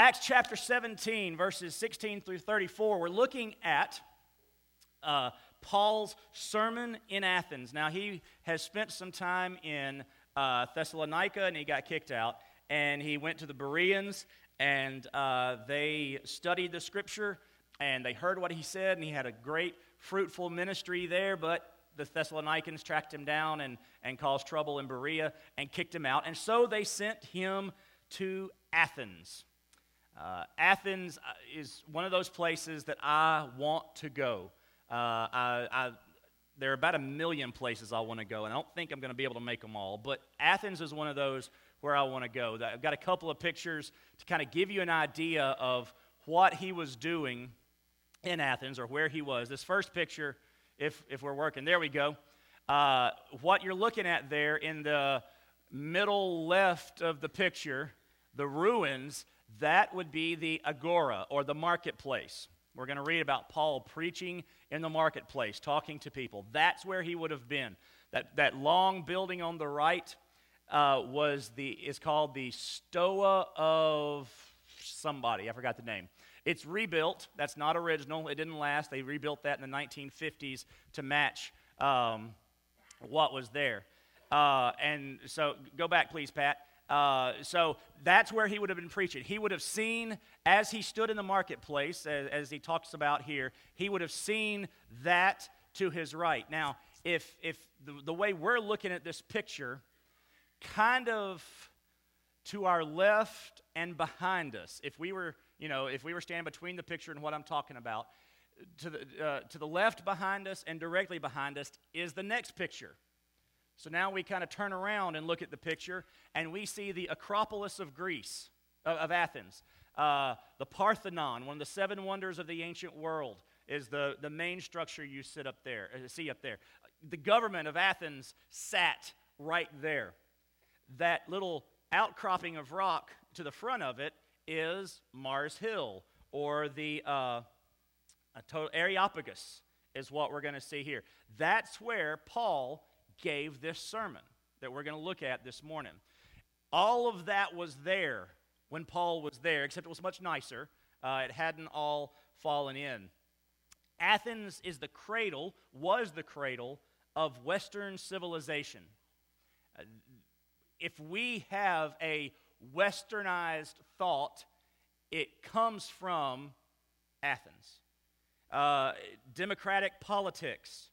Acts chapter 17, verses 16 through 34, we're looking at uh, Paul's sermon in Athens. Now, he has spent some time in uh, Thessalonica and he got kicked out. And he went to the Bereans and uh, they studied the scripture and they heard what he said. And he had a great, fruitful ministry there. But the Thessalonians tracked him down and, and caused trouble in Berea and kicked him out. And so they sent him to Athens. Uh, Athens uh, is one of those places that I want to go. Uh, I, I, there are about a million places I want to go, and I don't think I'm going to be able to make them all. But Athens is one of those where I want to go. I've got a couple of pictures to kind of give you an idea of what he was doing in Athens or where he was. This first picture, if, if we're working, there we go. Uh, what you're looking at there in the middle left of the picture, the ruins, that would be the agora or the marketplace. We're going to read about Paul preaching in the marketplace, talking to people. That's where he would have been. That, that long building on the right uh, was the, is called the Stoa of somebody. I forgot the name. It's rebuilt. That's not original. It didn't last. They rebuilt that in the 1950s to match um, what was there. Uh, and so go back, please, Pat. Uh, so that's where he would have been preaching. He would have seen, as he stood in the marketplace, as, as he talks about here, he would have seen that to his right. Now, if, if the, the way we're looking at this picture, kind of to our left and behind us, if we were, you know, if we were standing between the picture and what I'm talking about, to the, uh, to the left behind us and directly behind us is the next picture. So now we kind of turn around and look at the picture, and we see the Acropolis of Greece, of, of Athens. Uh, the Parthenon, one of the seven wonders of the ancient world, is the, the main structure you sit up there, uh, see up there. The government of Athens sat right there. That little outcropping of rock to the front of it is Mars Hill, or the uh, Areopagus, is what we're going to see here. That's where Paul gave this sermon that we're going to look at this morning. All of that was there when Paul was there, except it was much nicer. Uh, it hadn't all fallen in. Athens is the cradle, was the cradle of Western civilization. Uh, if we have a westernized thought, it comes from Athens. Uh, democratic politics,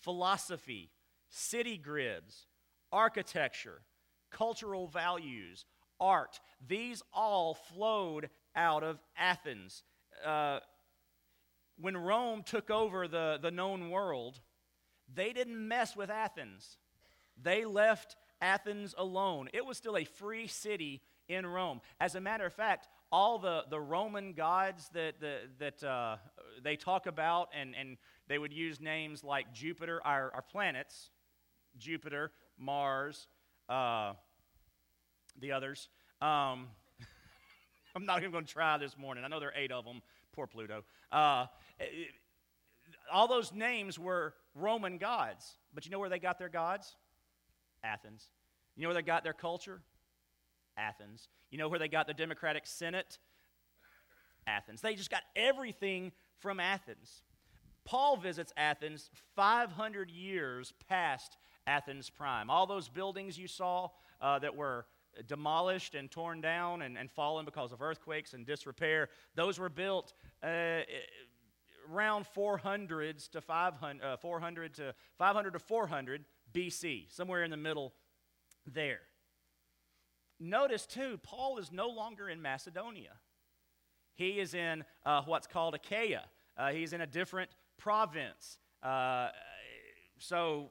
philosophy, city grids, architecture, cultural values, art. These all flowed out of Athens. Uh, when Rome took over the, the known world, they didn't mess with Athens. They left Athens alone. It was still a free city in Rome. As a matter of fact, all the, the Roman gods that, the, that uh, they talk about, and, and they would use names like Jupiter, our, our planets, Jupiter, Mars, uh, the others. Um, I'm not even going to try this morning. I know there are eight of them. Poor Pluto. Uh, all those names were Roman gods. But you know where they got their gods? Athens. You know where they got their culture? Athens. You know where they got the Democratic Senate? Athens. They just got everything from Athens. Paul visits Athens 500 years past Athens Prime. All those buildings you saw uh, that were demolished and torn down and, and fallen because of earthquakes and disrepair, those were built uh, around 400s to 500, uh, 400 to 500 to 400 BC, somewhere in the middle there. Notice too, Paul is no longer in Macedonia. He is in uh, what's called Achaia. Uh, he's in a different province. Uh, so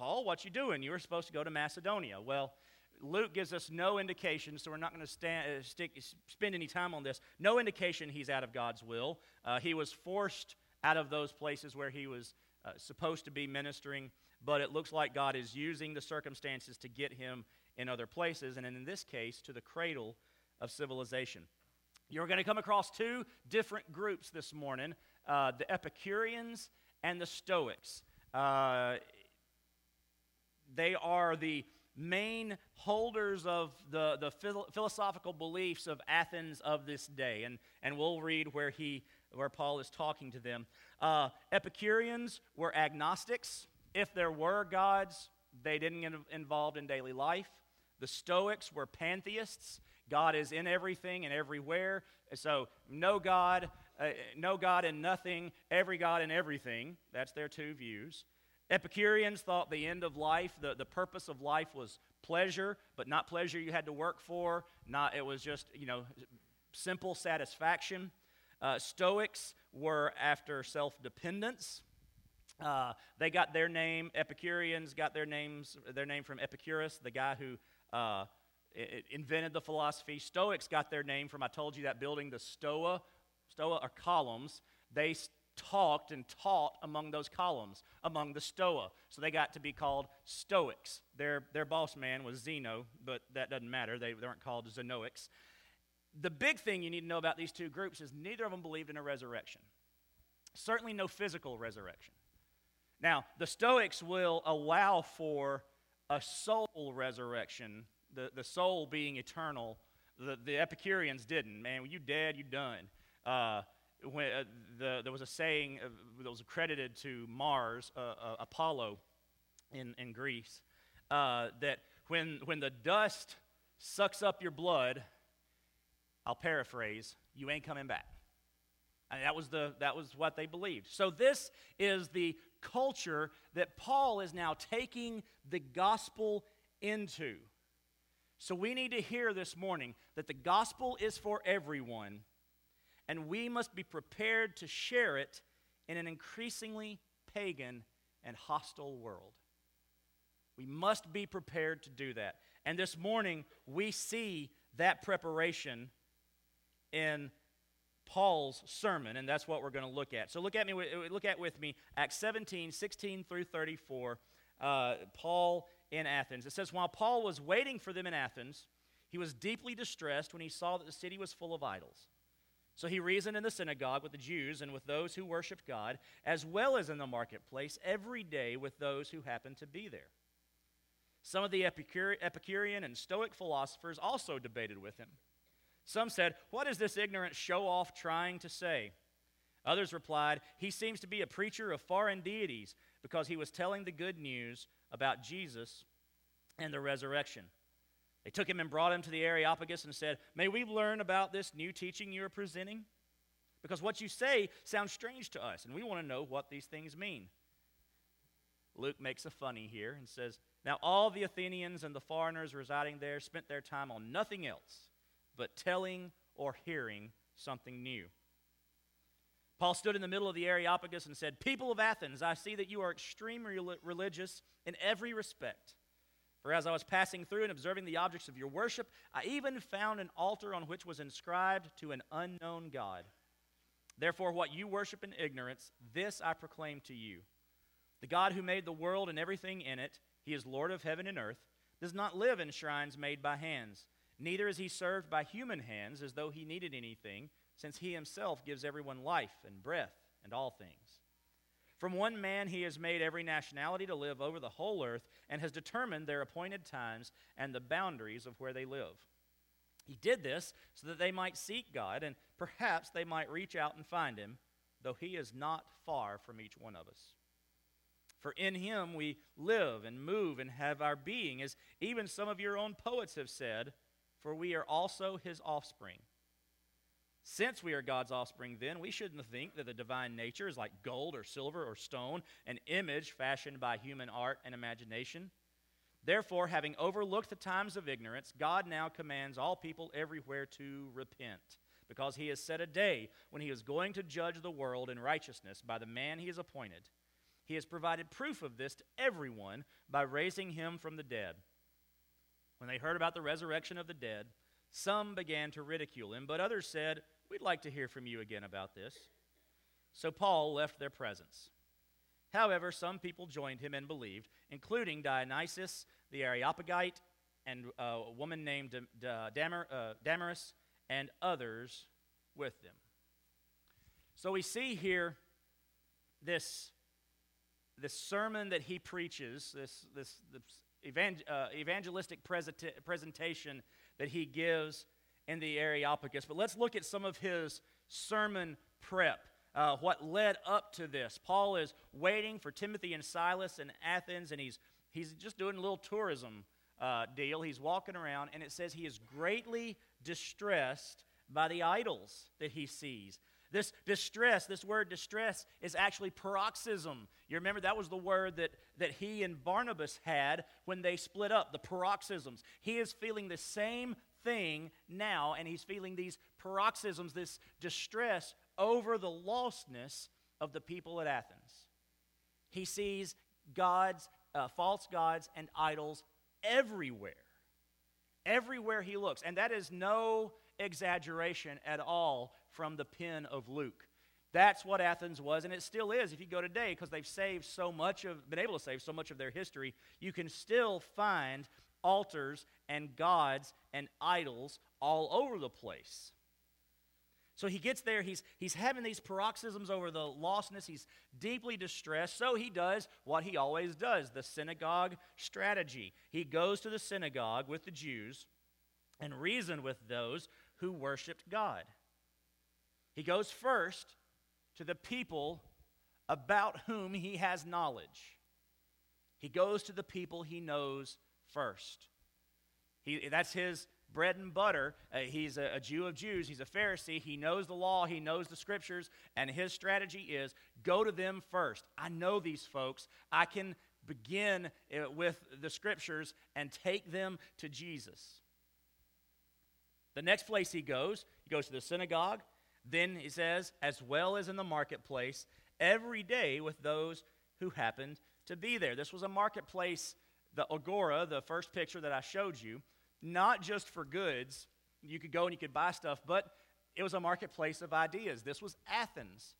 Paul, what you doing? You were supposed to go to Macedonia. Well, Luke gives us no indication, so we're not going to uh, spend any time on this. No indication he's out of God's will. Uh, he was forced out of those places where he was uh, supposed to be ministering, but it looks like God is using the circumstances to get him in other places, and in this case, to the cradle of civilization. You're going to come across two different groups this morning uh, the Epicureans and the Stoics. Uh, they are the main holders of the, the phil- philosophical beliefs of Athens of this day. And, and we'll read where, he, where Paul is talking to them. Uh, Epicureans were agnostics. If there were gods, they didn't get involved in daily life. The Stoics were pantheists. God is in everything and everywhere. So, no God, uh, no God in nothing, every God in everything. That's their two views. Epicureans thought the end of life, the, the purpose of life was pleasure, but not pleasure you had to work for. Not it was just, you know, simple satisfaction. Uh, Stoics were after self-dependence. Uh, they got their name. Epicureans got their names, their name from Epicurus, the guy who uh, invented the philosophy. Stoics got their name from I told you that building, the Stoa. Stoa are columns. They talked and taught among those columns, among the Stoa. So they got to be called Stoics. Their, their boss man was Zeno, but that doesn't matter. They, they weren't called Zenoics. The big thing you need to know about these two groups is neither of them believed in a resurrection. Certainly no physical resurrection. Now, the Stoics will allow for a soul resurrection, the, the soul being eternal. The, the Epicureans didn't. Man, when you dead, you done. Uh, when, uh, the, there was a saying uh, that was accredited to Mars, uh, uh Apollo in, in Greece, that when, when the dust sucks up your blood, I'll paraphrase, you ain't coming back. And that was, the, that was what they believed. So, this is the culture that Paul is now taking the gospel into. So, we need to hear this morning that the gospel is for everyone and we must be prepared to share it in an increasingly pagan and hostile world. We must be prepared to do that. And this morning, we see that preparation in Paul's sermon, and that's what we're going to look at. So look at me, look at with me Acts 17, 16 through 34. Uh, Paul in Athens. It says, While Paul was waiting for them in Athens, he was deeply distressed when he saw that the city was full of idols. So he reasoned in the synagogue with the Jews and with those who worshiped God, as well as in the marketplace every day with those who happened to be there. Some of the Epicurean and Stoic philosophers also debated with him. Some said, What is this ignorant show off trying to say? Others replied, He seems to be a preacher of foreign deities because he was telling the good news about Jesus and the resurrection. They took him and brought him to the Areopagus and said, May we learn about this new teaching you are presenting? Because what you say sounds strange to us, and we want to know what these things mean. Luke makes a funny here and says, Now all the Athenians and the foreigners residing there spent their time on nothing else but telling or hearing something new. Paul stood in the middle of the Areopagus and said, People of Athens, I see that you are extremely religious in every respect. For as I was passing through and observing the objects of your worship, I even found an altar on which was inscribed to an unknown God. Therefore, what you worship in ignorance, this I proclaim to you. The God who made the world and everything in it, he is Lord of heaven and earth, does not live in shrines made by hands. Neither is he served by human hands as though he needed anything, since he himself gives everyone life and breath and all things. From one man he has made every nationality to live over the whole earth and has determined their appointed times and the boundaries of where they live. He did this so that they might seek God and perhaps they might reach out and find him, though he is not far from each one of us. For in him we live and move and have our being, as even some of your own poets have said, for we are also his offspring. Since we are God's offspring, then, we shouldn't think that the divine nature is like gold or silver or stone, an image fashioned by human art and imagination. Therefore, having overlooked the times of ignorance, God now commands all people everywhere to repent, because he has set a day when he is going to judge the world in righteousness by the man he has appointed. He has provided proof of this to everyone by raising him from the dead. When they heard about the resurrection of the dead, some began to ridicule him, but others said, We'd like to hear from you again about this. So Paul left their presence. However, some people joined him and believed, including Dionysius the Areopagite and uh, a woman named uh, Damaris and others with them. So we see here this, this sermon that he preaches, this, this, this evang- uh, evangelistic presenta- presentation that he gives in the Areopagus. But let's look at some of his sermon prep. Uh, what led up to this. Paul is waiting for Timothy and Silas in Athens, and he's, he's just doing a little tourism uh, deal. He's walking around, and it says he is greatly distressed by the idols that he sees. This distress, this word distress, is actually paroxysm. You remember that was the word that, that he and Barnabas had when they split up, the paroxysms. He is feeling the same thing now, and he's feeling these paroxysms, this distress over the lostness of the people at Athens. He sees gods, uh, false gods, and idols everywhere. Everywhere he looks. And that is no exaggeration at all from the pen of Luke. That's what Athens was, and it still is. If you go today, because they've saved so much of, been able to save so much of their history, you can still find altars and gods and idols all over the place. So he gets there, he's, he's having these paroxysms over the lostness, he's deeply distressed. So he does what he always does the synagogue strategy. He goes to the synagogue with the Jews and reason with those who worshiped God. He goes first to the people about whom he has knowledge. He goes to the people he knows first. He, that's his bread and butter. Uh, he's a, a Jew of Jews. He's a Pharisee. He knows the law. He knows the scriptures. And his strategy is go to them first. I know these folks. I can begin uh, with the scriptures and take them to Jesus. The next place he goes, he goes to the synagogue. Then he says, as well as in the marketplace, every day with those who happened to be there. This was a marketplace, the agora, the first picture that I showed you, not just for goods. You could go and you could buy stuff, but it was a marketplace of ideas. This was Athens.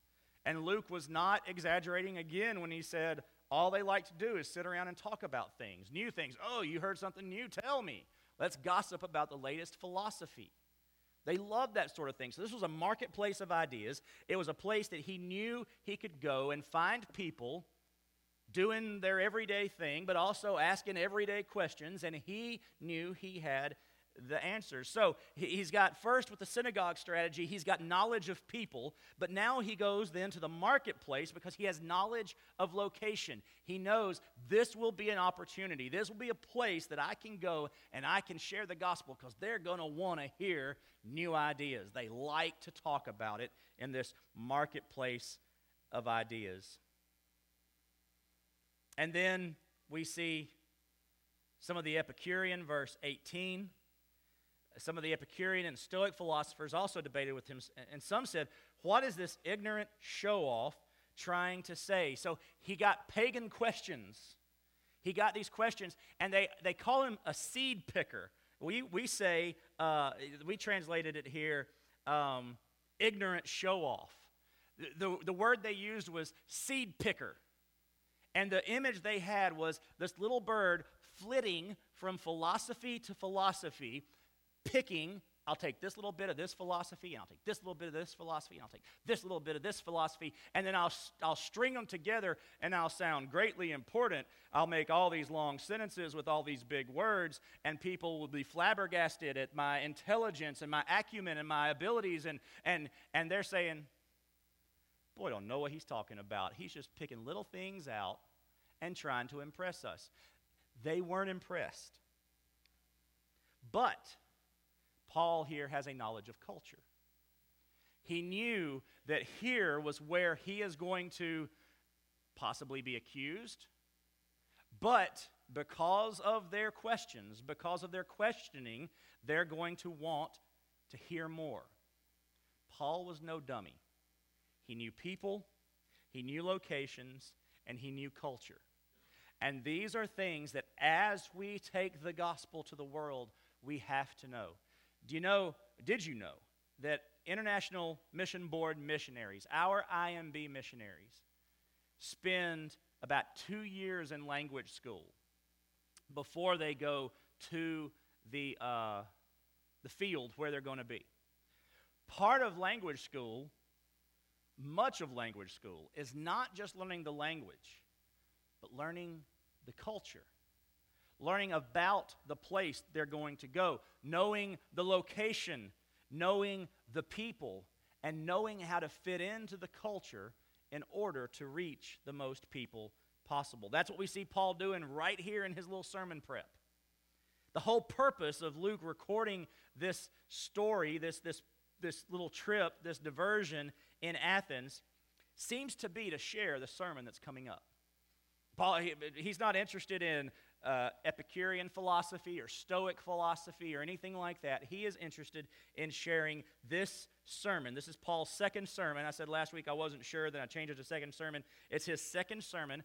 And Luke was not exaggerating again when he said, all they like to do is sit around and talk about things, new things. Oh, you heard something new? Tell me. Let's gossip about the latest philosophy. They loved that sort of thing. So, this was a marketplace of ideas. It was a place that he knew he could go and find people doing their everyday thing, but also asking everyday questions, and he knew he had the answers. So he's got first with the synagogue strategy, he's got knowledge of people, but now he goes then to the marketplace because he has knowledge of location. He knows this will be an opportunity. This will be a place that I can go and I can share the gospel because they're going to want to hear new ideas. They like to talk about it in this marketplace of ideas. And then we see some of the Epicurean, verse 18 some of the Epicurean and Stoic philosophers also debated with him, and some said, What is this ignorant show off trying to say? So he got pagan questions. He got these questions, and they, they call him a seed picker. We, we say, uh, we translated it here, um, ignorant show off. The, the word they used was seed picker. And the image they had was this little bird flitting from philosophy to philosophy, picking, I'll take this little bit of this philosophy, and I'll take this little bit of this philosophy, and I'll take this little bit of this philosophy, and then I'll, I'll string them together, and I'll sound greatly important. I'll make all these long sentences with all these big words, and people will be flabbergasted at my intelligence and my acumen and my abilities, and, and, and they're saying, Boy, don't know what he's talking about. He's just picking little things out and trying to impress us. They weren't impressed. But Paul here has a knowledge of culture. He knew that here was where he is going to possibly be accused, but because of their questions, because of their questioning, they're going to want to hear more. Paul was no dummy. He knew people, he knew locations, and he knew culture. And these are things that as we take the gospel to the world, we have to know. Do you know, did you know, that International Mission Board missionaries, our IMB missionaries, spend about two years in language school before they go to the, uh, the field where they're going to be. Part of language school, much of language school, is not just learning the language, but learning the culture learning about the place they're going to go, knowing the location, knowing the people, and knowing how to fit into the culture in order to reach the most people possible. That's what we see Paul doing right here in his little sermon prep. The whole purpose of Luke recording this story, this, this, this little trip, this diversion in Athens, seems to be to share the sermon that's coming up. Paul, he, he's not interested in uh, Epicurean philosophy or Stoic philosophy or anything like that. He is interested in sharing this sermon. This is Paul's second sermon. I said last week I wasn't sure, then I changed it to second sermon. It's his second sermon.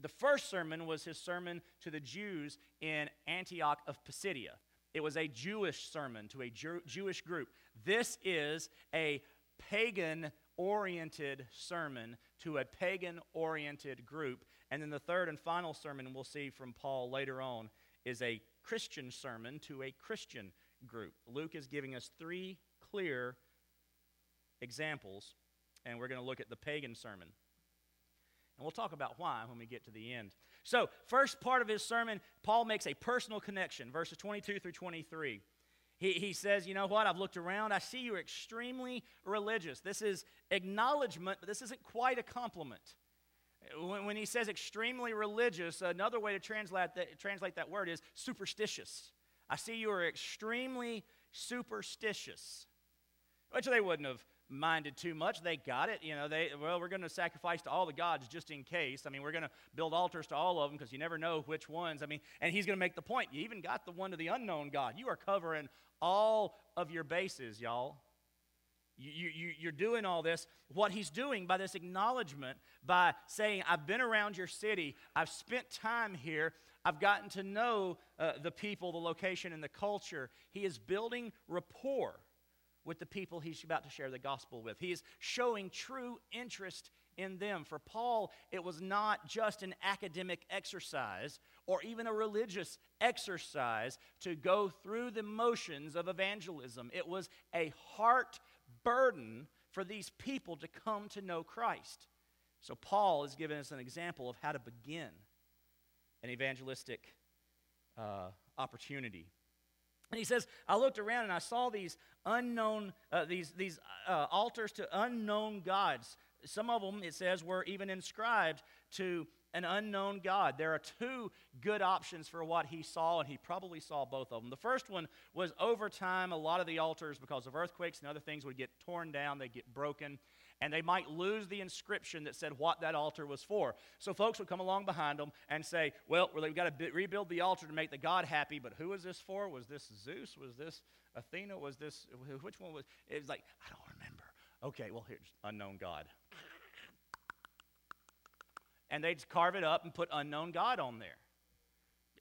The first sermon was his sermon to the Jews in Antioch of Pisidia. It was a Jewish sermon to a Jew- Jewish group. This is a pagan oriented sermon to a pagan oriented group. And then the third and final sermon we'll see from Paul later on is a Christian sermon to a Christian group. Luke is giving us three clear examples, and we're going to look at the pagan sermon. And we'll talk about why when we get to the end. So, first part of his sermon, Paul makes a personal connection, verses 22 through 23. He, he says, You know what? I've looked around. I see you're extremely religious. This is acknowledgement, but this isn't quite a compliment. When, when he says extremely religious, another way to translate that, translate that word is superstitious. I see you are extremely superstitious. Which they wouldn't have minded too much. They got it. You know, they, well, we're going to sacrifice to all the gods just in case. I mean, we're going to build altars to all of them because you never know which ones. I mean, and he's going to make the point. You even got the one to the unknown God. You are covering all of your bases, y'all. You, you, you're doing all this. What he's doing by this acknowledgement, by saying, I've been around your city, I've spent time here, I've gotten to know uh, the people, the location, and the culture. He is building rapport with the people he's about to share the gospel with. He is showing true interest in them. For Paul, it was not just an academic exercise or even a religious exercise to go through the motions of evangelism, it was a heart burden for these people to come to know Christ. So, Paul is giving us an example of how to begin an evangelistic uh, opportunity. And he says, I looked around and I saw these unknown, uh, these, these uh, altars to unknown gods. Some of them, it says, were even inscribed to an unknown God. There are two good options for what he saw, and he probably saw both of them. The first one was over time, a lot of the altars, because of earthquakes and other things, would get torn down, they'd get broken, and they might lose the inscription that said what that altar was for. So folks would come along behind them and say, Well, we've got to rebuild the altar to make the God happy, but who was this for? Was this Zeus? Was this Athena? Was this, which one was? It was like, I don't remember. Okay, well, here's unknown God and they'd carve it up and put unknown God on there.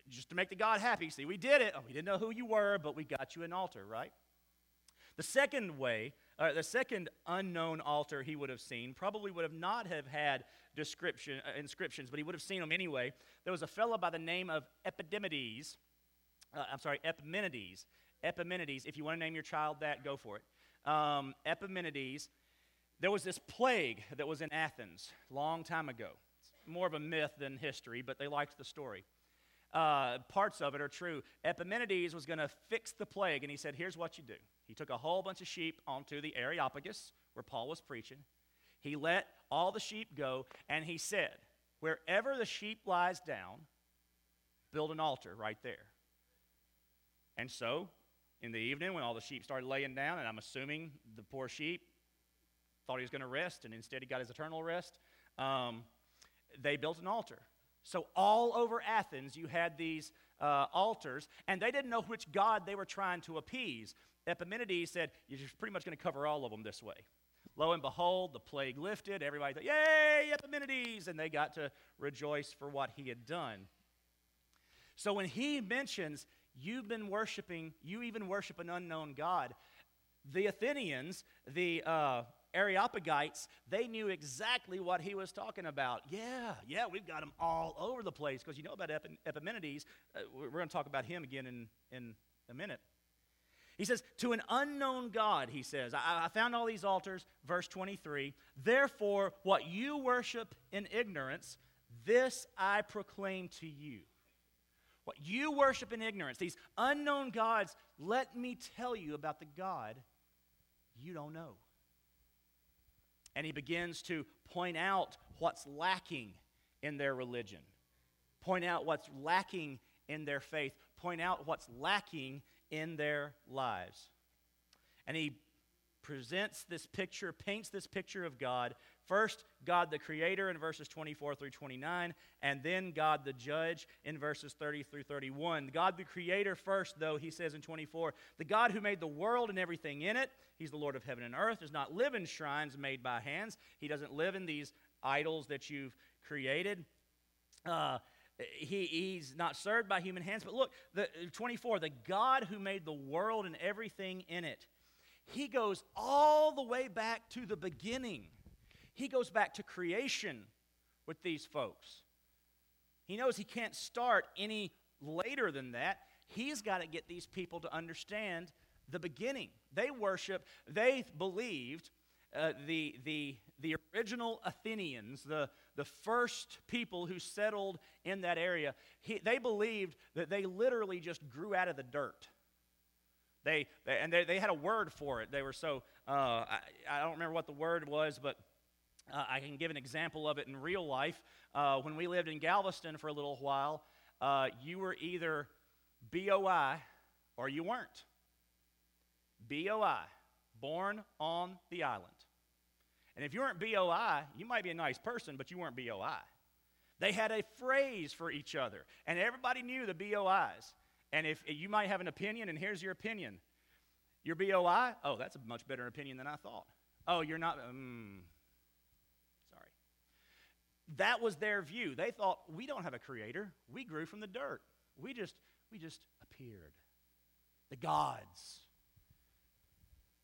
Just to make the God happy. See, we did it. Oh, we didn't know who you were, but we got you an altar, right? The second way, the second unknown altar he would have seen probably would have not have had description, uh, inscriptions, but he would have seen them anyway. There was a fellow by the name of Epidemides. Uh, I'm sorry, Epimenides. Epimenides. If you want to name your child that, go for it. Um, Epimenides. There was this plague that was in Athens long time ago It's more of a myth than history, but they liked the story. Uh, parts of it are true. Epimenides was going to fix the plague, and he said, Here's what you do. He took a whole bunch of sheep onto the Areopagus, where Paul was preaching. He let all the sheep go, and he said, Wherever the sheep lies down, build an altar right there. And so, in the evening, when all the sheep started laying down, and I'm assuming the poor sheep thought he was going to rest, and instead he got his eternal rest, um, they built an altar. So, all over Athens, you had these uh, altars, and they didn't know which god they were trying to appease. Epimenides said, You're pretty much going to cover all of them this way. Lo and behold, the plague lifted. Everybody thought, Yay, Epimenides! And they got to rejoice for what he had done. So, when he mentions, You've been worshiping, you even worship an unknown God, the Athenians, the uh, Areopagites, they knew exactly what he was talking about. Yeah, yeah, we've got them all over the place because you know about Epimenides. Uh, we're going to talk about him again in, in a minute. He says, To an unknown God, he says, I, I found all these altars, verse 23. Therefore, what you worship in ignorance, this I proclaim to you. What you worship in ignorance, these unknown gods, let me tell you about the God you don't know. And he begins to point out what's lacking in their religion, point out what's lacking in their faith, point out what's lacking in their lives. And he presents this picture, paints this picture of God. First, God the Creator in verses 24 through 29, and then God the Judge in verses 30 through 31. God the Creator first, though, he says in 24, the God who made the world and everything in it, he's the Lord of heaven and earth, does not live in shrines made by hands. He doesn't live in these idols that you've created. Uh, he, he's not served by human hands. But look, the 24, the God who made the world and everything in it he goes all the way back to the beginning. He goes back to creation with these folks. He knows he can't start any later than that. He's got to get these people to understand the beginning. They worship, they believed, uh, the, the, the original Athenians, the, the first people who settled in that area, he, they believed that they literally just grew out of the dirt. They, they and they, they had a word for it. They were so, uh, I, I don't remember what the word was, but uh, I can give an example of it in real life. Uh, when we lived in Galveston for a little while, uh, you were either BOI or you weren't. BOI, born on the island. And if you weren't BOI, you might be a nice person, but you weren't BOI. They had a phrase for each other, and everybody knew the BOIs. And if you might have an opinion, and here's your opinion. Your BOI? Oh, that's a much better opinion than I thought. Oh, you're not. Sorry. That was their view. They thought we don't have a creator. We grew from the dirt. We just we just appeared. The gods.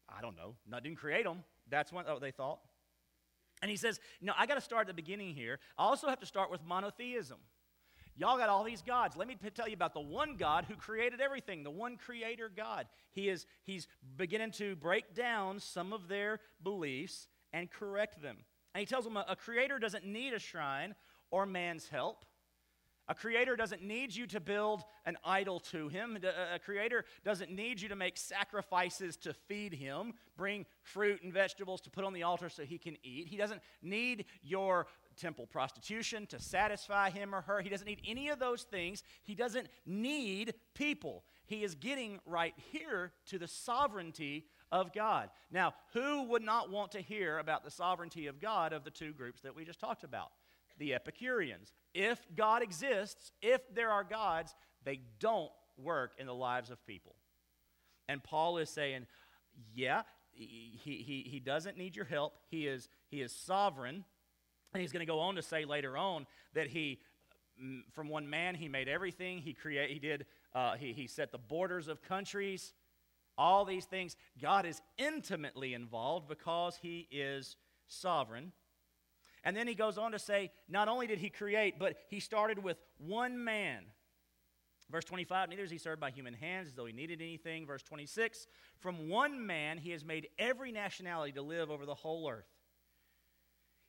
I don't know. Not didn't create them. That's what they thought. And he says, no, I got to start at the beginning here. I also have to start with monotheism. Y'all got all these gods. Let me tell you about the one God who created everything, the one creator God. He is he's beginning to break down some of their beliefs and correct them. And he tells them a, a creator doesn't need a shrine or man's help. A creator doesn't need you to build an idol to him. A creator doesn't need you to make sacrifices to feed him, bring fruit and vegetables to put on the altar so he can eat. He doesn't need your temple prostitution to satisfy him or her. He doesn't need any of those things. He doesn't need people. He is getting right here to the sovereignty of God. Now, who would not want to hear about the sovereignty of God of the two groups that we just talked about? The Epicureans. If God exists, if there are gods, they don't work in the lives of people. And Paul is saying, yeah, he, he, he doesn't need your help. He is, he is sovereign. And he's going to go on to say later on that he, mm, from one man, he made everything. He create, he did, uh, he, he set the borders of countries. All these things, God is intimately involved because he is sovereign. And then he goes on to say, not only did he create, but he started with one man. Verse 25, neither is he served by human hands as though he needed anything. Verse 26, from one man he has made every nationality to live over the whole earth.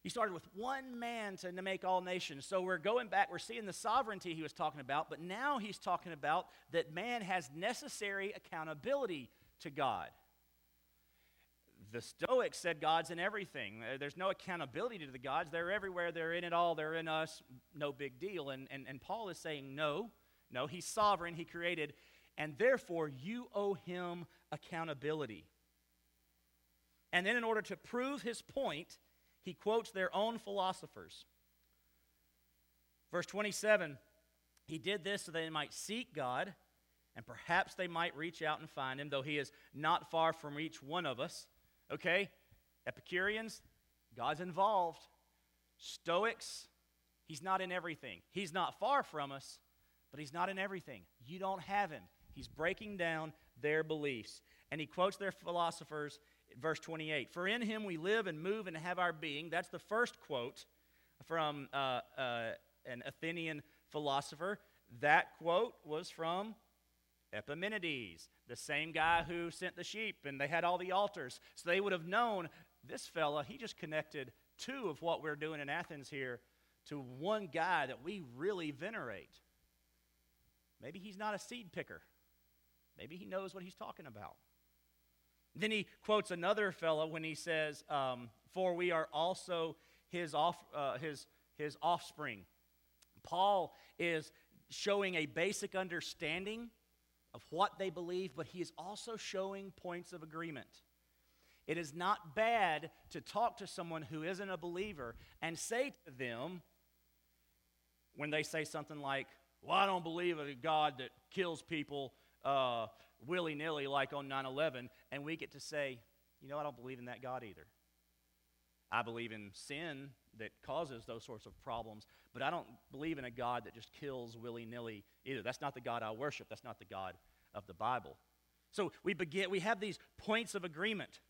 He started with one man to, make all nations. So we're going back, we're seeing the sovereignty he was talking about, but now he's talking about that man has necessary accountability to God. The Stoics said God's in everything. Uh, there's no accountability to the gods. They're everywhere. They're in it all. They're in us. No big deal. And, and, and Paul is saying, no, no, he's sovereign. He created. And therefore, you owe him accountability. And then, in order to prove his point, he quotes their own philosophers. Verse 27 He did this so they might seek God, and perhaps they might reach out and find him, though he is not far from each one of us. Okay? Epicureans, God's involved. Stoics, he's not in everything. He's not far from us, but he's not in everything. You don't have him. He's breaking down their beliefs. And he quotes their philosophers verse 28 For in him we live and move and have our being. That's the first quote from uh, uh, an Athenian philosopher. That quote was from Epimenides, the same guy who sent the sheep, and they had all the altars. So they would have known this fella, he just connected two of what we're doing in Athens here to one guy that we really venerate. Maybe he's not a seed picker. Maybe he knows what he's talking about. Then he quotes another fellow when he says, um, For we are also his, off, uh, his, his offspring. Paul is showing a basic understanding of what they believe, but he is also showing points of agreement. It is not bad to talk to someone who isn't a believer and say to them, when they say something like, Well, I don't believe in a God that kills people uh, willy nilly like on 9 11, and we get to say, You know, I don't believe in that God either. I believe in sin that causes those sorts of problems, but I don't believe in a God that just kills willy nilly either. That's not the God I worship. That's not the God of the Bible. So we begin, we have these points of agreement.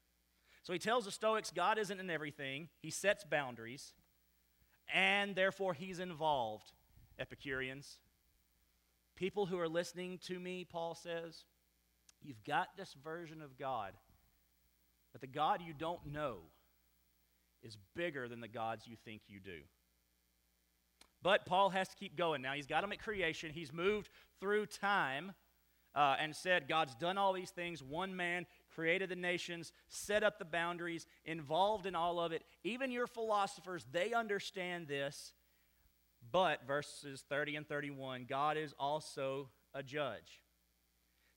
So he tells the Stoics God isn't in everything, he sets boundaries, and therefore he's involved. Epicureans, people who are listening to me, Paul says, you've got this version of God, but the God you don't know is bigger than the gods you think you do. But Paul has to keep going now. He's got them at creation. He's moved through time uh, and said, God's done all these things. One man created the nations, set up the boundaries, involved in all of it. Even your philosophers, they understand this. But, verses 30 and 31, God is also a judge.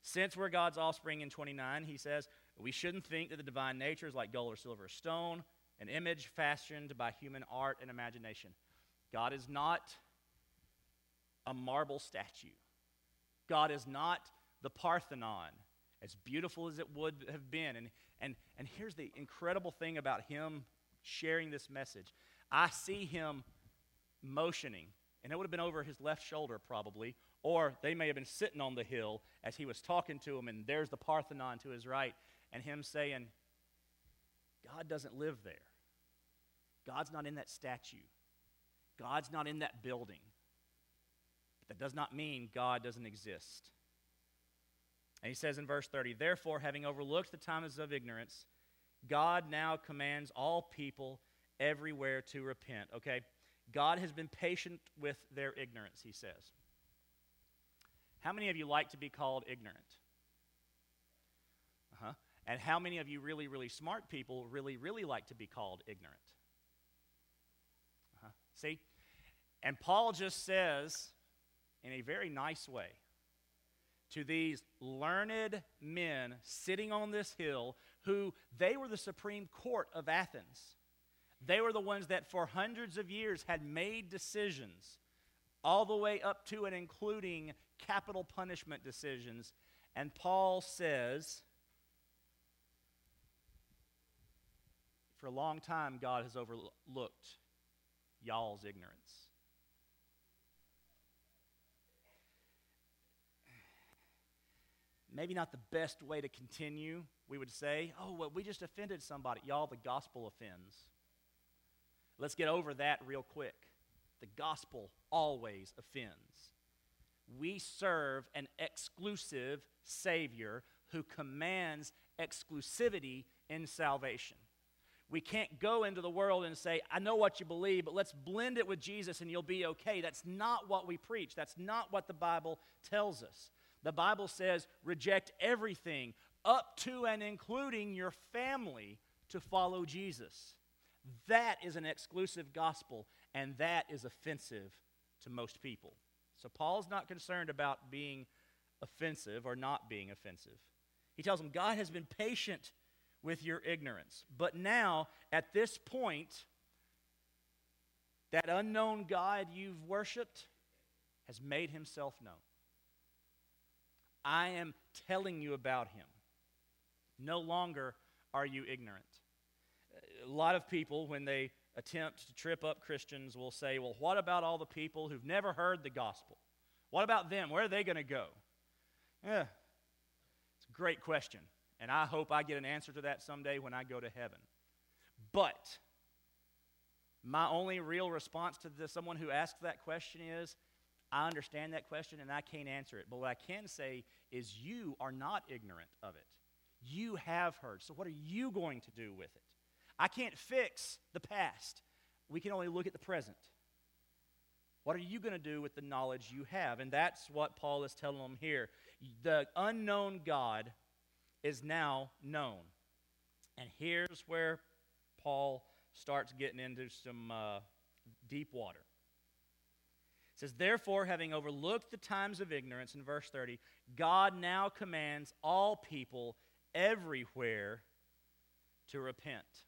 Since we're God's offspring in 29, he says, we shouldn't think that the divine nature is like gold or silver or stone an image fashioned by human art and imagination. God is not a marble statue. God is not the Parthenon, as beautiful as it would have been. And, and, and here's the incredible thing about him sharing this message I see him motioning, and it would have been over his left shoulder probably, or they may have been sitting on the hill as he was talking to him, and there's the Parthenon to his right, and him saying, God doesn't live there. God's not in that statue. God's not in that building. But that does not mean God doesn't exist. And he says in verse 30, Therefore, having overlooked the times of ignorance, God now commands all people everywhere to repent. Okay? God has been patient with their ignorance, he says. How many of you like to be called ignorant? Uh huh. And how many of you really, really smart people really, really like to be called ignorant? Uh-huh. See? And Paul just says, in a very nice way, to these learned men sitting on this hill who they were the supreme court of Athens. They were the ones that for hundreds of years had made decisions, all the way up to and including capital punishment decisions. And Paul says, For a long time, God has overlooked y'all's ignorance. Maybe not the best way to continue, we would say, oh, well, we just offended somebody. Y'all, the gospel offends. Let's get over that real quick. The gospel always offends. We serve an exclusive Savior who commands exclusivity in salvation. We can't go into the world and say, I know what you believe, but let's blend it with Jesus and you'll be okay. That's not what we preach. That's not what the Bible tells us. The Bible says, reject everything up to and including your family to follow Jesus. That is an exclusive gospel, and that is offensive to most people. So Paul's not concerned about being offensive or not being offensive. He tells them God has been patient with your ignorance. But now, at this point, that unknown God you've worshiped has made himself known. I am telling you about him. No longer are you ignorant. A lot of people, when they attempt to trip up Christians, will say, Well, what about all the people who've never heard the gospel? What about them? Where are they going to go? Yeah, it's a great question. And I hope I get an answer to that someday when I go to heaven. But my only real response to the, someone who asks that question is I understand that question and I can't answer it. But what I can say is you are not ignorant of it. You have heard. So what are you going to do with it? I can't fix the past. We can only look at the present. What are you going to do with the knowledge you have? And that's what Paul is telling them here. The unknown God is now known. And here's where Paul starts getting into some uh, deep water. It says, Therefore, having overlooked the times of ignorance, in verse 30, God now commands all people everywhere to repent.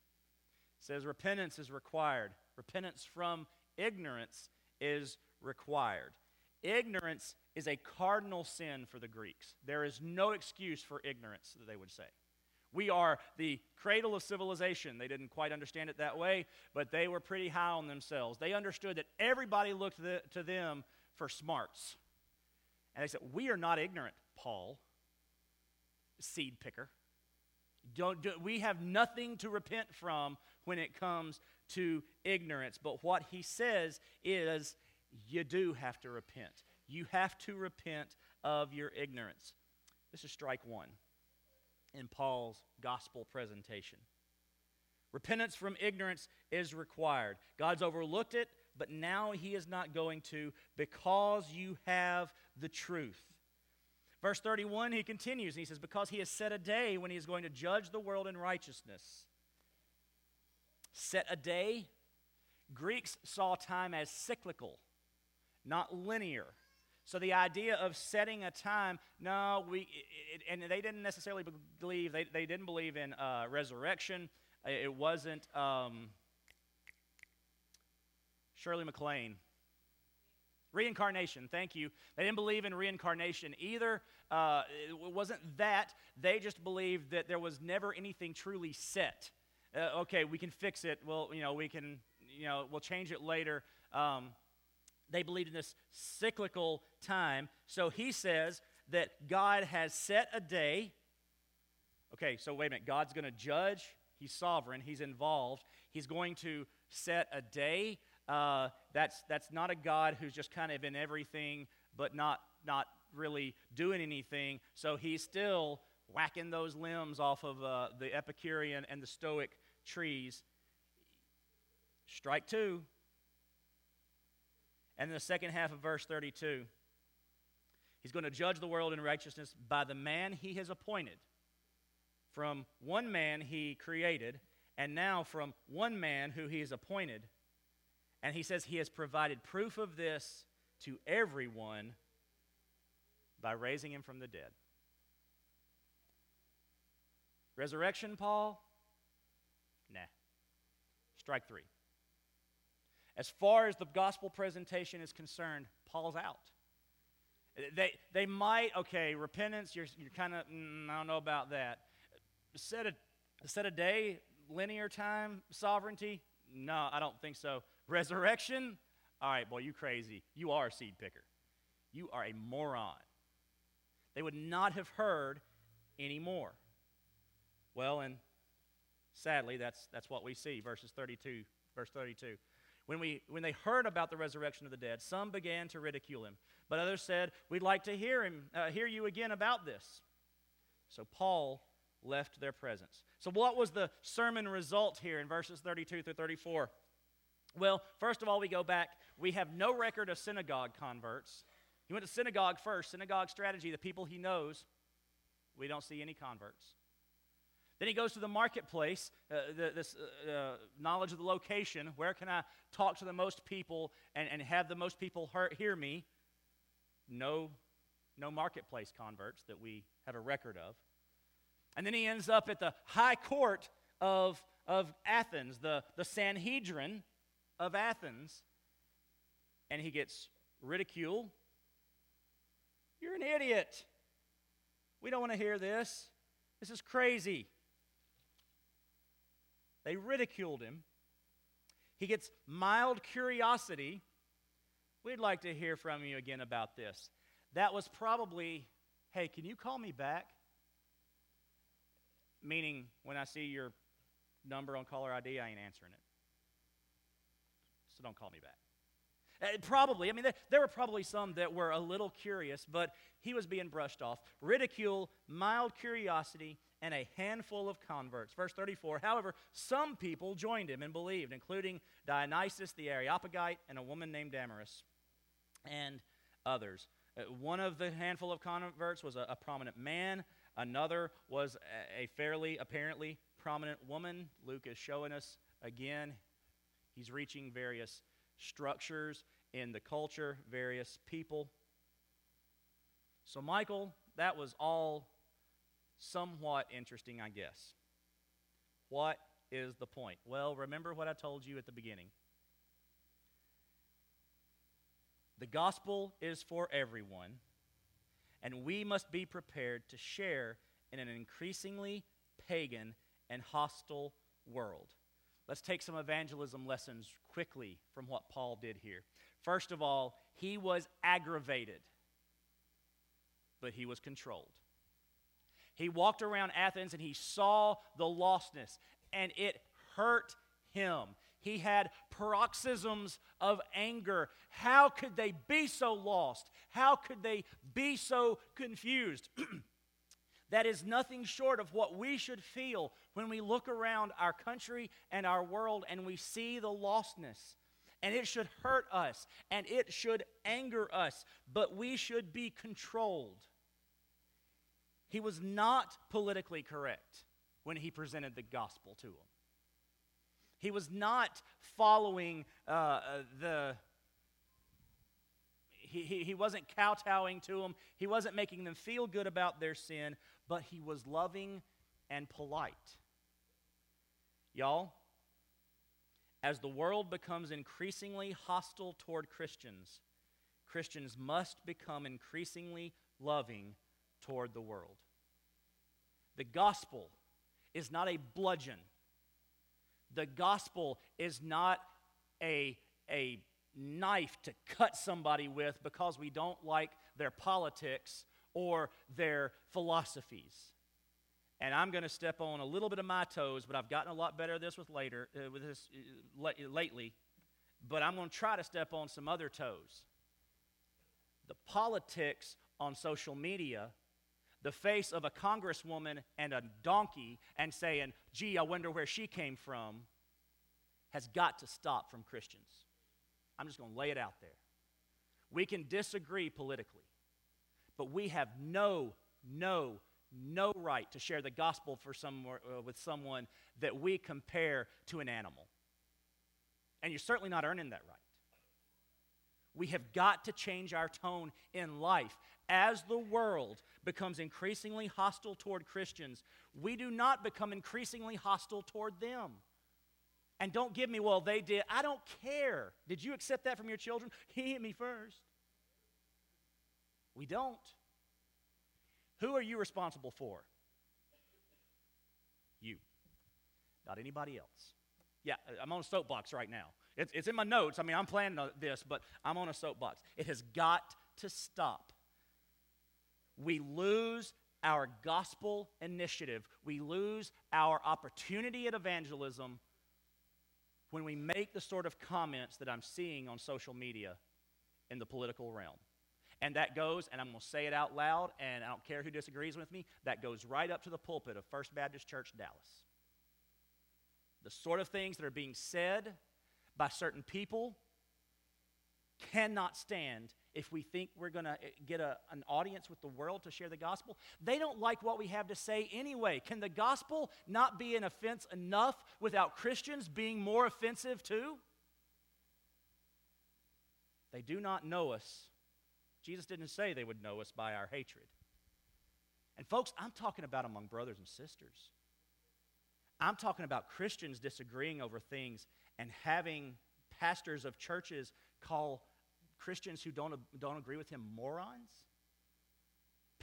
Says, Repentance is required. Repentance from ignorance is required. Ignorance is a cardinal sin for the Greeks. There is no excuse for ignorance, they would say. We are the cradle of civilization. They didn't quite understand it that way, but they were pretty high on themselves. They understood that everybody looked to them for smarts. And they said, We are not ignorant, Paul, seed picker. Don't, do, we have nothing to repent from when it comes to ignorance. But what he says is, you do have to repent. You have to repent of your ignorance. This is strike one in Paul's gospel presentation. Repentance from ignorance is required. God's overlooked it, but now he is not going to because you have the truth. Verse 31, he continues and he says, Because he has set a day when he is going to judge the world in righteousness. Set a day. Greeks saw time as cyclical, not linear. So the idea of setting a time, no, we, it, and they didn't necessarily believe, they, they didn't believe in uh, resurrection. It wasn't um, Shirley MacLaine. Reincarnation, thank you. They didn't believe in reincarnation either. Uh, it wasn't that. They just believed that there was never anything truly set. Uh, okay, we can fix it. Well, you know, we can, you know, we'll change it later. Um, they believed in this cyclical time. So he says that God has set a day. Okay, so wait a minute. God's going to judge. He's sovereign. He's involved. He's going to set a day. Uh, that's, that's not a God who's just kind of in everything, but not, not really doing anything. So he's still whacking those limbs off of uh, the Epicurean and the Stoic trees. Strike two. And in the second half of verse 32, he's going to judge the world in righteousness by the man he has appointed. From one man he created, and now from one man who he has appointed. And he says he has provided proof of this to everyone by raising him from the dead. Resurrection, Paul? Nah. Strike three. As far as the gospel presentation is concerned, Paul's out. They, they might, okay, repentance, you're, you're kind of, mm, I don't know about that. Set a, set a day, linear time, sovereignty? No, I don't think so. Resurrection? All right, boy, you crazy. You are a seed picker. You are a moron. They would not have heard anymore. Well, and sadly, that's, that's what we see, verses 32, verse 32. When, we, when they heard about the resurrection of the dead, some began to ridicule him, but others said, We'd like to hear, him, uh, hear you again about this. So Paul left their presence. So, what was the sermon result here in verses 32 through 34? Well, first of all, we go back. We have no record of synagogue converts. He went to synagogue first, synagogue strategy, the people he knows. We don't see any converts. Then he goes to the marketplace, uh, the, this uh, uh, knowledge of the location. Where can I talk to the most people and, and have the most people hear, hear me? No, no marketplace converts that we have a record of. And then he ends up at the high court of, of Athens, the, the Sanhedrin of Athens, and he gets ridiculed. You're an idiot. We don't want to hear this. This is crazy. They ridiculed him. He gets mild curiosity. We'd like to hear from you again about this. That was probably, hey, can you call me back? Meaning, when I see your number on caller ID, I ain't answering it. So don't call me back. Uh, probably, I mean, there, were probably some that were a little curious, but he was being brushed off. Ridicule, mild curiosity, and a handful of converts. Verse 34 However, some people joined him and believed, including Dionysius the Areopagite and a woman named Damaris. and others. Uh, one of the handful of converts was a, a prominent man, another was a, a fairly, apparently prominent woman. Luke is showing us again, he's reaching various structures in the culture, various people. So, Michael, that was all somewhat interesting, I guess. What is the point? Well, remember what I told you at the beginning. The gospel is for everyone, and we must be prepared to share in an increasingly pagan and hostile world. Let's take some evangelism lessons quickly from what Paul did here. First of all, he was aggravated, but he was controlled. He walked around Athens and he saw the lostness, and it hurt him. He had paroxysms of anger. How could they be so lost? How could they be so confused? that is nothing short of what we should feel when we look around our country and our world and we see the lostness. And it should hurt us and it should anger us, but we should be controlled. He was not politically correct when he presented the gospel to them. He was not following uh, uh the. He, he, he wasn't kowtowing to them. He wasn't making them feel good about their sin, but he was loving and polite. Y'all, as the world becomes increasingly hostile toward Christians, Christians must become increasingly loving toward the world. The gospel is not a bludgeon. The gospel is not a, a knife to cut somebody with because we don't like their politics or their philosophies. And I'm going to step on a little bit of my toes, but I've gotten a lot better at this with later uh, with this uh, lately. But I'm going to try to step on some other toes. The politics on social media, the face of a congresswoman and a donkey, and saying, "Gee, I wonder where she came from," has got to stop from Christians. I'm just going to lay it out there. We can disagree politically. But we have no, no, no right to share the gospel for some, uh, with someone that we compare to an animal. And you're certainly not earning that right. We have got to change our tone in life. As the world becomes increasingly hostile toward Christians, we do not become increasingly hostile toward them. And don't give me, well, they did. I don't care. Did you accept that from your children? He hit me first. We don't. Who are you responsible for? You, not anybody else. Yeah, I'm on a soapbox right now. It's, it's in my notes. I mean, I'm planning this, but I'm on a soapbox. It has got to stop. We lose our gospel initiative, we lose our opportunity at evangelism when we make the sort of comments that I'm seeing on social media in the political realm. And that goes, and I'm going to say it out loud, and I don't care who disagrees with me, that goes right up to the pulpit of First Baptist Church, Dallas. The sort of things that are being said by certain people cannot stand if we think we're going to eh, get a, an audience with the world to share the gospel. They don't like what we have to say anyway. Can the gospel not be an offense enough without Christians being more offensive too? They do not know us Jesus didn't say they would know us by our hatred. And folks, I'm talking about among brothers and sisters. I'm talking about Christians disagreeing over things and having pastors of churches call Christians who don't, don't agree with him morons,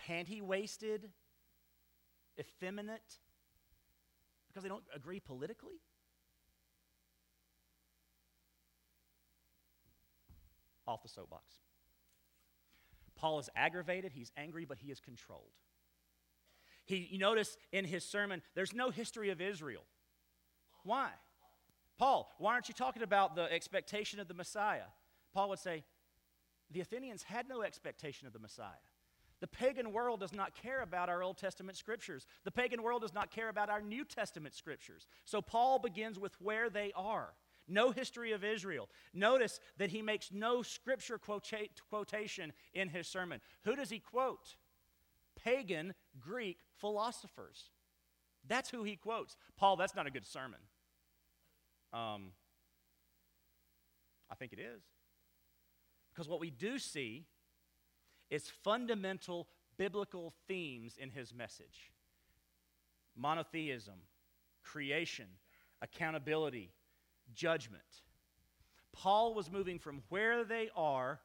panty waisted, effeminate, because they don't agree politically. Off the soapbox. Paul is aggravated, he's angry, but he is controlled. He, you notice in his sermon, there's no history of Israel. Why? Paul, why aren't you talking about the expectation of the Messiah? Paul would say, the Athenians had no expectation of the Messiah. The pagan world does not care about our Old Testament scriptures. The pagan world does not care about our New Testament scriptures. So Paul begins with where they are. no history of Israel. Notice that he makes no scripture quota- quotation in his sermon. Who does he quote? Pagan Greek philosophers. That's who he quotes. Paul, that's not a good sermon. Um, I think it is. Because what we do see is fundamental biblical themes in his message monotheism, creation, accountability, judgment. Paul was moving from where they are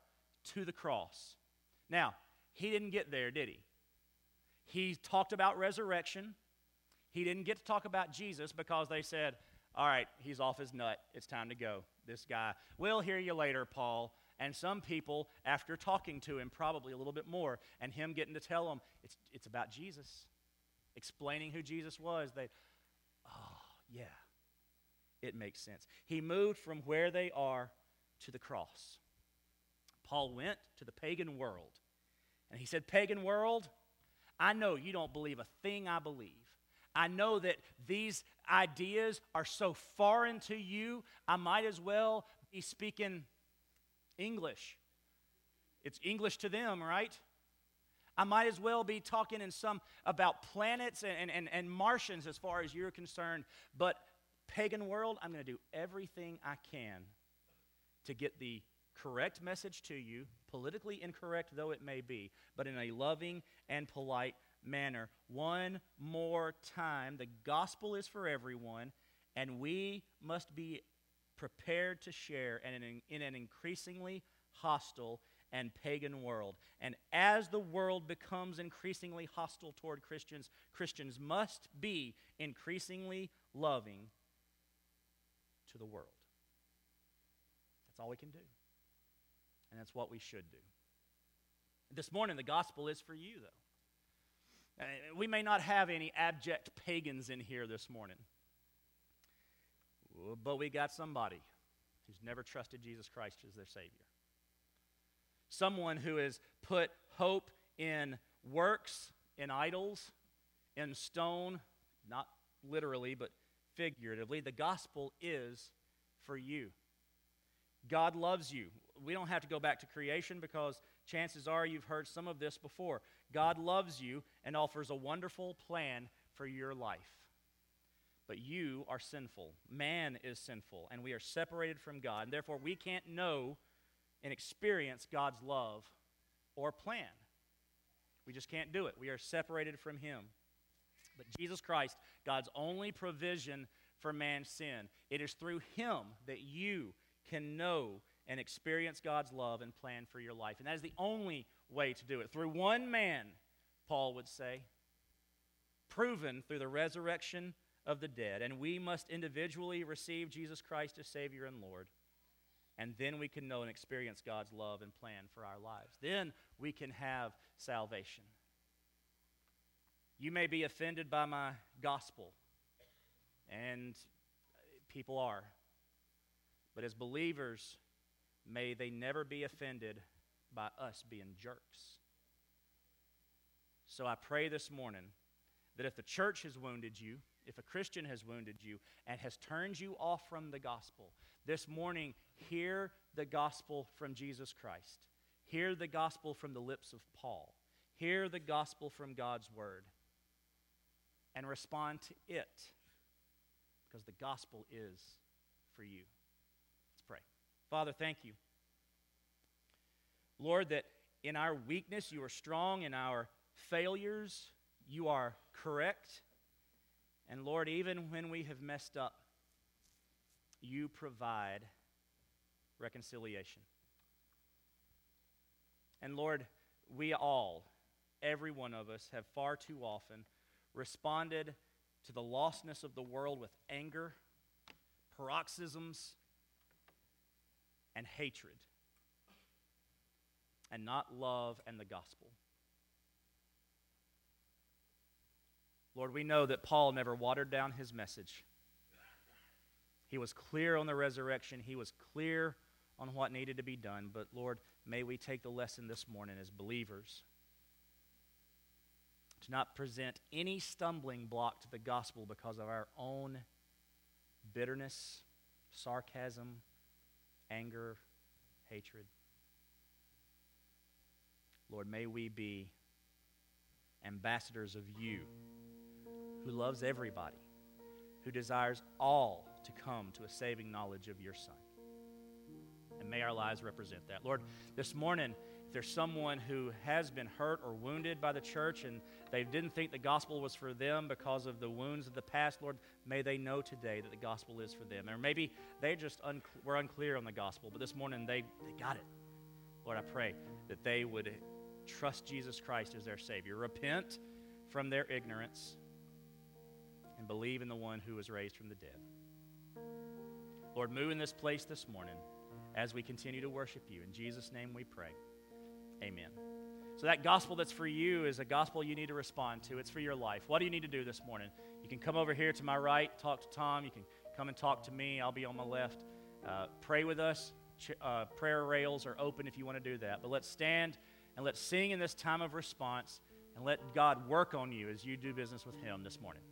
to the cross. Now, he didn't get there, did he? He talked about resurrection. He didn't get to talk about Jesus because they said, All right, he's off his nut. It's time to go. This guy, we'll hear you later, Paul. And some people, after talking to him probably a little bit more, and him getting to tell them it's, it's about Jesus, explaining who Jesus was, they, oh, yeah, it makes sense. He moved from where they are to the cross. Paul went to the pagan world, and he said, Pagan world, I know you don't believe a thing I believe. I know that these ideas are so foreign to you, I might as well be speaking English. It's English to them, right? I might as well be talking in some about planets and, and, and Martians as far as you're concerned. But pagan world, I'm going to do everything I can to get the correct message to you, politically incorrect though it may be, but in a loving and polite manner. One more time, the gospel is for everyone, and we must be prepared to share in an, in an increasingly hostile and pagan world. And as the world becomes increasingly hostile toward Christians, Christians must be increasingly loving to the world. That's all we can do. And that's what we should do. This morning, the gospel is for you, though. Uh, we may not have any abject pagans in here this morning. But we got somebody who's never trusted Jesus Christ as their Savior. Someone who has put hope in works, in idols, in stone, not literally, but figuratively. The gospel is for you. God loves you. We don't have to go back to creation because chances are you've heard some of this before. God loves you and offers a wonderful plan for your life. But you are sinful. Man is sinful, and we are separated from God. And therefore, we can't know and experience God's love or plan. We just can't do it. We are separated from Him. But Jesus Christ, God's only provision for man's sin, it is through Him that you can know and experience God's love and plan for your life. And that is the only way to do it. Through one man, Paul would say, proven through the resurrection of the dead, and we must individually receive Jesus Christ as Savior and Lord. And then we can know and experience God's love and plan for our lives. Then we can have salvation. You may be offended by my gospel, and people are. But as believers, may they never be offended by us being jerks. So I pray this morning that if the church has wounded you, if a Christian has wounded you and has turned you off from the gospel, this morning, hear the gospel from Jesus Christ. Hear the gospel from the lips of Paul. Hear the gospel from God's word. And respond to it because the gospel is for you. Let's pray. Father, thank you. Lord, that in our weakness you are strong, in our failures you are correct. And Lord, even when we have messed up, you provide reconciliation. And Lord, we all, every one of us, have far too often responded to the lostness of the world with anger, paroxysms, and hatred, and not love and the gospel. Lord, we know that Paul never watered down his message. He was clear on the resurrection, he was clear on what needed to be done. But Lord, may we take the lesson this morning as believers to not present any stumbling block to the gospel because of our own bitterness sarcasm, anger, hatred. Lord, may we be ambassadors of you who loves everybody, who desires all to come to a saving knowledge of your Son. And may our lives represent that. Lord, this morning, if there's someone who has been hurt or wounded by the church and they didn't think the gospel was for them because of the wounds of the past, Lord, may they know today that the gospel is for them. Or maybe they just un- were unclear on the gospel, but this morning they, they got it. Lord, I pray that they would trust Jesus Christ as their Savior, repent from their ignorance, and believe in the one who was raised from the dead. Lord, move in this place this morning as we continue to worship you. In Jesus' name we pray. Amen. So, that gospel that's for you is a gospel you need to respond to. It's for your life. What do you need to do this morning? You can come over here to my right, talk to Tom. You can come and talk to me. I'll be on my left. Uh, pray with us. Ch- uh, prayer rails are open if you want to do that. But let's stand and let's sing in this time of response and let God work on you as you do business with Him this morning.